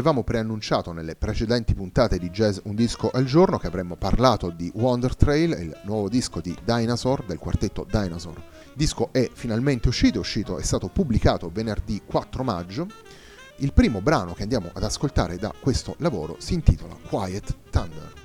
Avevamo preannunciato nelle precedenti puntate di Jazz Un disco al giorno che avremmo parlato di Wonder Trail, il nuovo disco di Dinosaur, del quartetto Dinosaur. Il disco è finalmente uscito, è uscito, è stato pubblicato venerdì 4 maggio. Il primo brano che andiamo ad ascoltare da questo lavoro si intitola Quiet Thunder.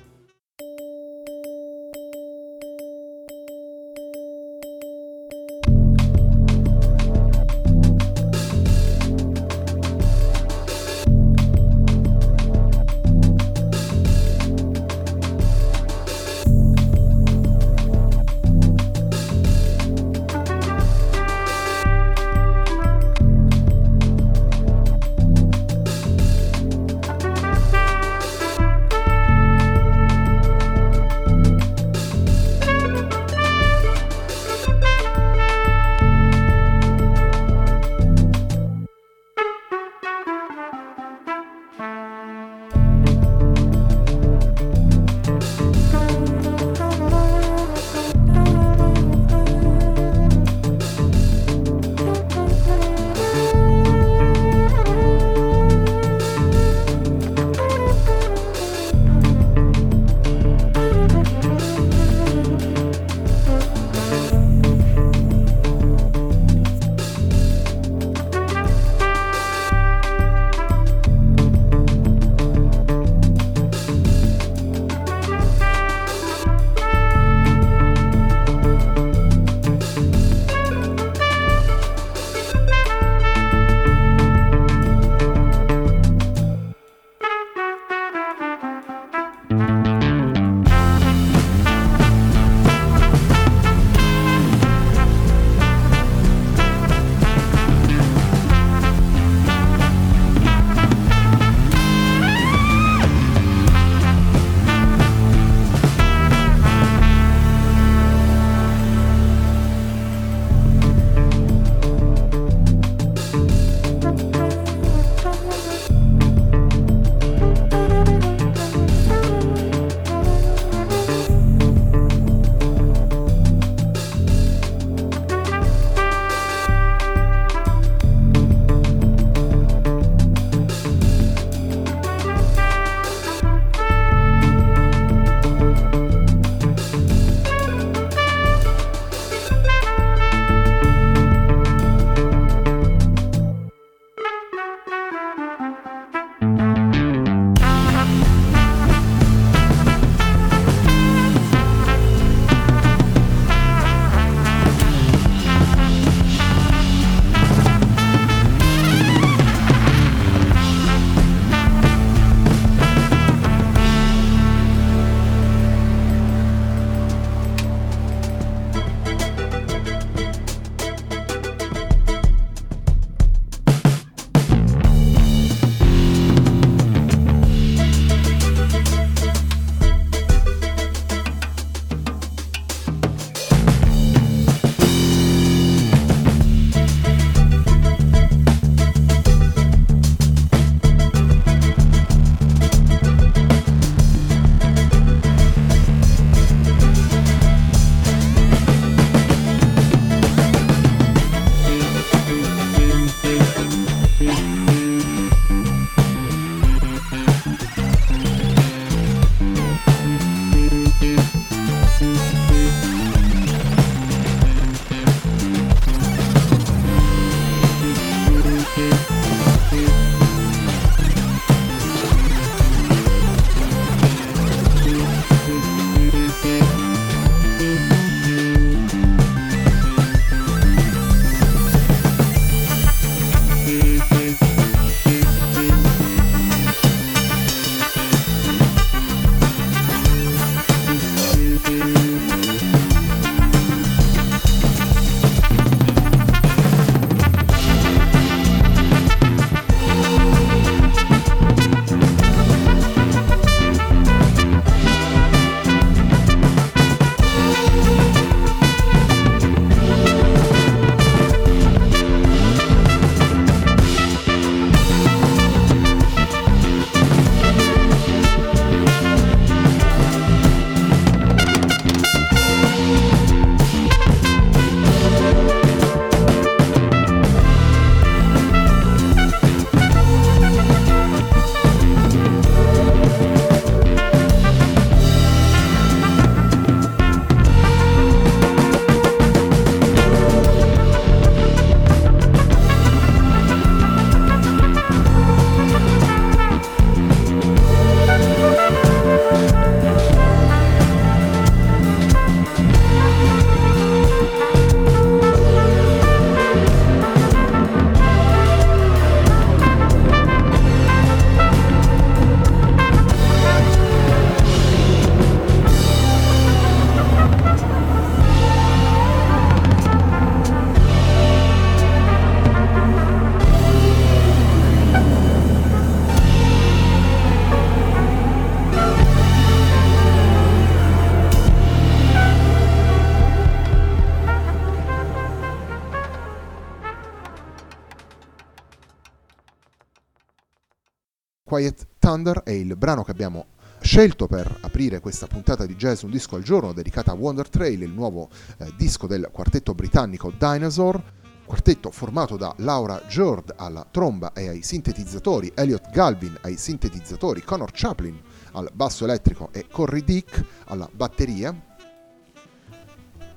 Quiet Thunder è il brano che abbiamo scelto per aprire questa puntata di Jazz Un disco al giorno dedicata a Wonder Trail, il nuovo eh, disco del quartetto britannico Dinosaur, quartetto formato da Laura Jord alla tromba e ai sintetizzatori, Elliot Galvin ai sintetizzatori, Connor Chaplin al basso elettrico e Corey Dick alla batteria,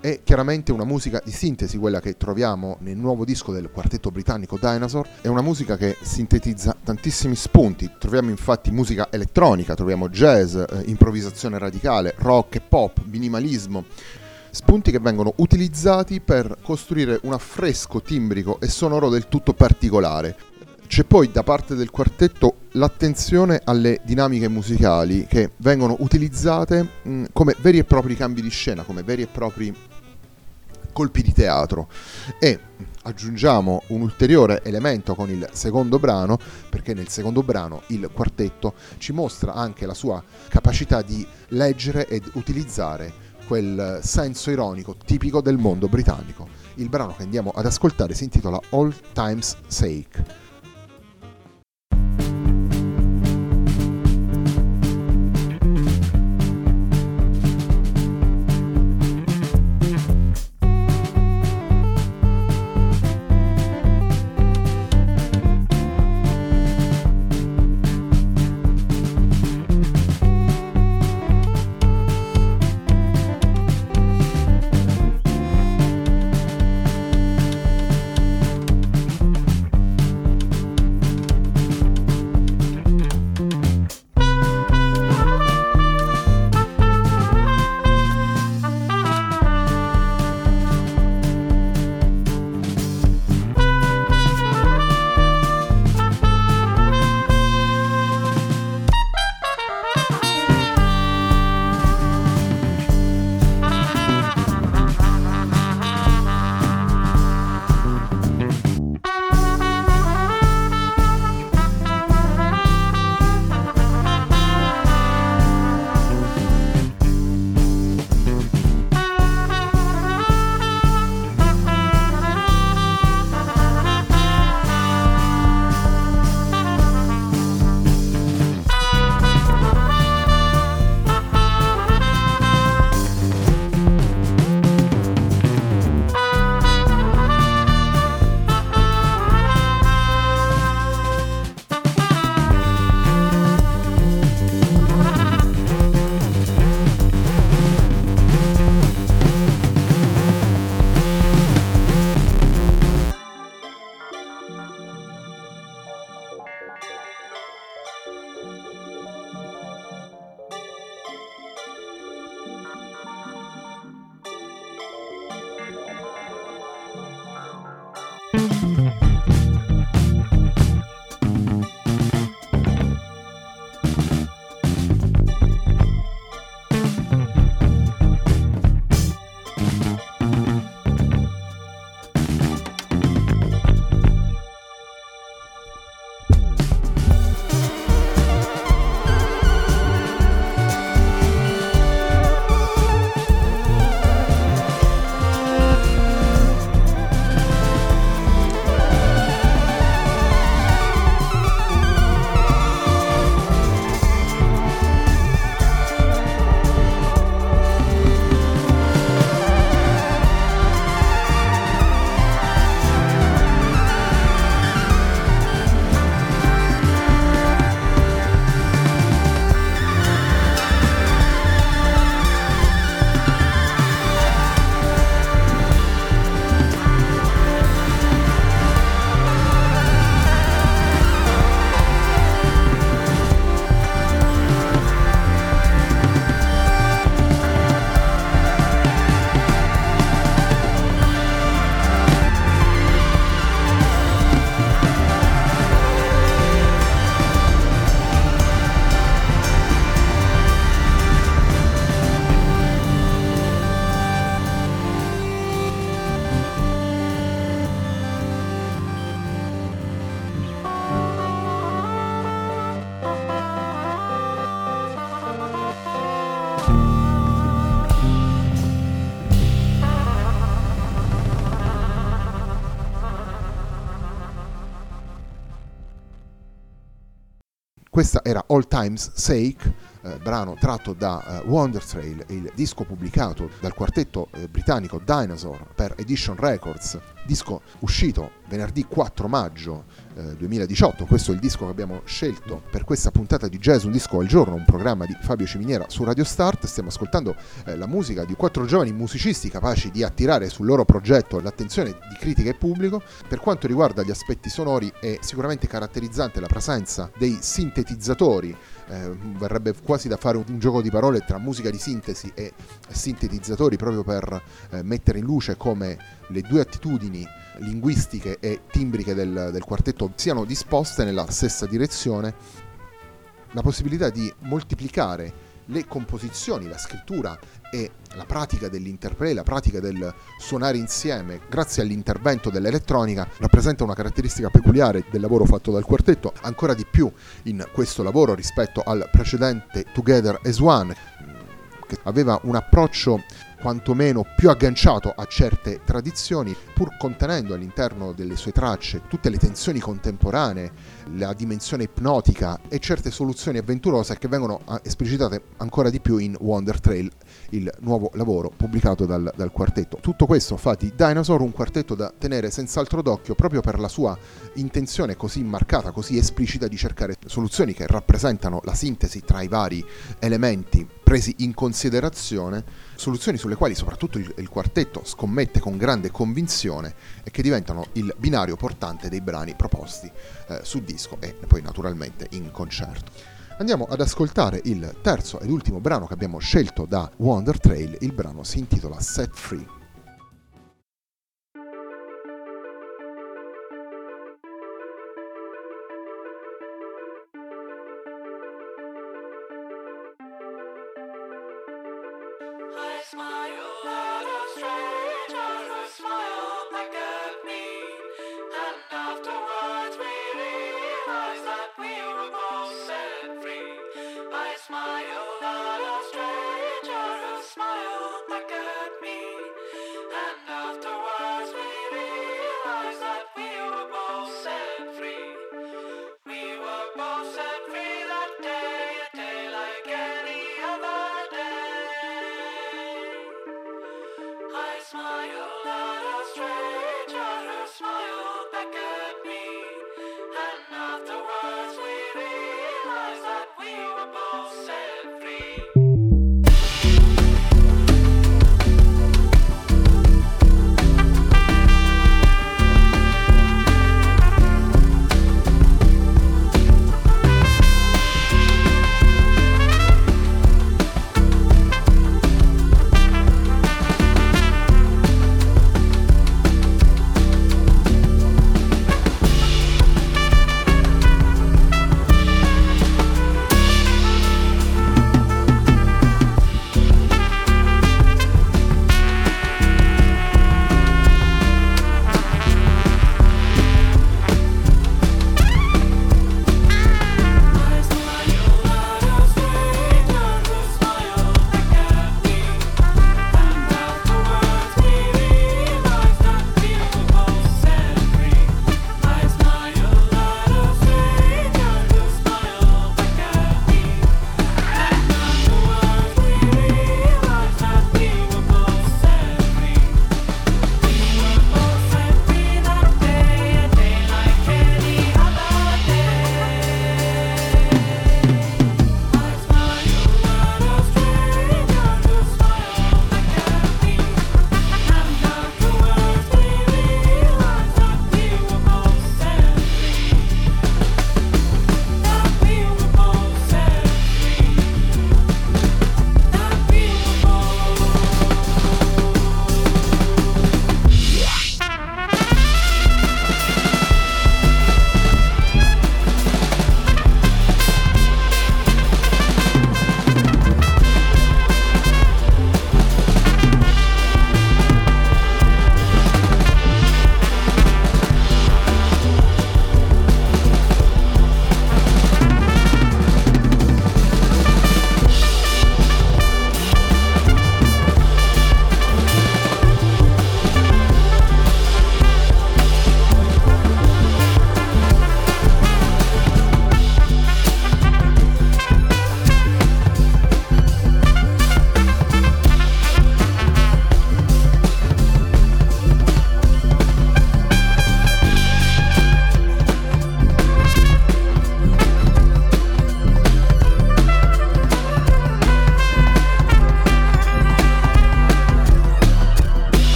è chiaramente una musica di sintesi quella che troviamo nel nuovo disco del quartetto britannico Dinosaur, è una musica che sintetizza tantissimi spunti, troviamo infatti musica elettronica, troviamo jazz, eh, improvvisazione radicale, rock e pop, minimalismo, spunti che vengono utilizzati per costruire un affresco timbrico e sonoro del tutto particolare. C'è poi da parte del quartetto l'attenzione alle dinamiche musicali che vengono utilizzate mh, come veri e propri cambi di scena, come veri e propri colpi di teatro e aggiungiamo un ulteriore elemento con il secondo brano perché nel secondo brano il quartetto ci mostra anche la sua capacità di leggere ed utilizzare quel senso ironico tipico del mondo britannico. Il brano che andiamo ad ascoltare si intitola All Time's Sake. Questa era All Times Sake, eh, brano tratto da uh, Wonder Trail, il disco pubblicato dal quartetto eh, britannico Dinosaur per Edition Records, disco uscito venerdì 4 maggio eh, 2018. Questo è il disco che abbiamo scelto per questa puntata di Jazz Un Disco al Giorno, un programma di Fabio Ciminiera su Radio Start. Stiamo ascoltando eh, la musica di quattro giovani musicisti capaci di attirare sul loro progetto l'attenzione di critica e pubblico. Per quanto riguarda gli aspetti sonori è sicuramente caratterizzante la presenza dei sintetizzatori eh, verrebbe quasi da fare un, gioco di parole tra musica di sintesi e sintetizzatori proprio per eh, mettere in luce come le due attitudini linguistiche e timbriche del, del quartetto siano disposte nella stessa direzione, la possibilità di moltiplicare le composizioni, la scrittura e la pratica dell'interplay, la pratica del suonare insieme, grazie all'intervento dell'elettronica, rappresenta una caratteristica peculiare del lavoro fatto dal quartetto, ancora di più in questo lavoro rispetto al precedente Together as One, che aveva un approccio quantomeno più agganciato a certe tradizioni, pur contenendo all'interno delle sue tracce tutte le tensioni contemporanee, la dimensione ipnotica e certe soluzioni avventurose che vengono ah, esplicitate ancora di più in Wonder Trail, il nuovo lavoro pubblicato dal, dal quartetto. Tutto questo fa di Dinosaur un quartetto da tenere senz'altro d'occhio proprio per la sua intenzione così marcata, così esplicita di cercare soluzioni che rappresentano la sintesi tra i vari elementi presi in considerazione, soluzioni sulle quali soprattutto il, il, quartetto scommette con grande convinzione e che diventano il binario portante dei brani proposti eh, su disco e poi naturalmente in concerto. Andiamo ad ascoltare il terzo ed ultimo brano che abbiamo scelto da Wonder Trail, il brano si intitola Set Free.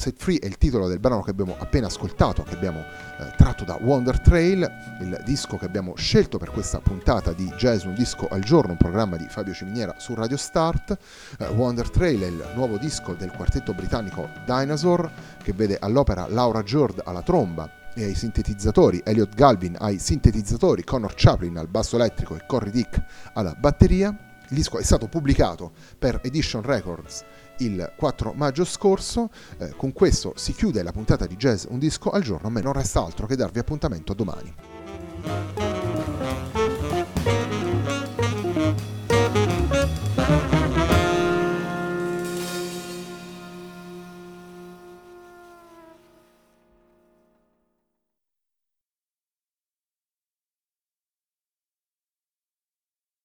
Set Free è il titolo del brano che abbiamo appena ascoltato, che abbiamo eh, tratto da Wonder Trail, il disco che abbiamo scelto per questa puntata di Jazz Un Disco al Giorno, un programma di Fabio Ciminiera su Radio Start. Eh, Wonder Trail è il nuovo disco del quartetto britannico Dinosaur, che vede all'opera Laura Jord alla tromba, e ai sintetizzatori, Elliot Galvin ai sintetizzatori, Connor Chaplin al basso elettrico e Corey Dick alla batteria. Il disco è stato pubblicato per Edition Records il 4 maggio scorso. Eh, con questo si chiude la puntata di Jazz Un disco al giorno, a me non resta altro che darvi appuntamento domani.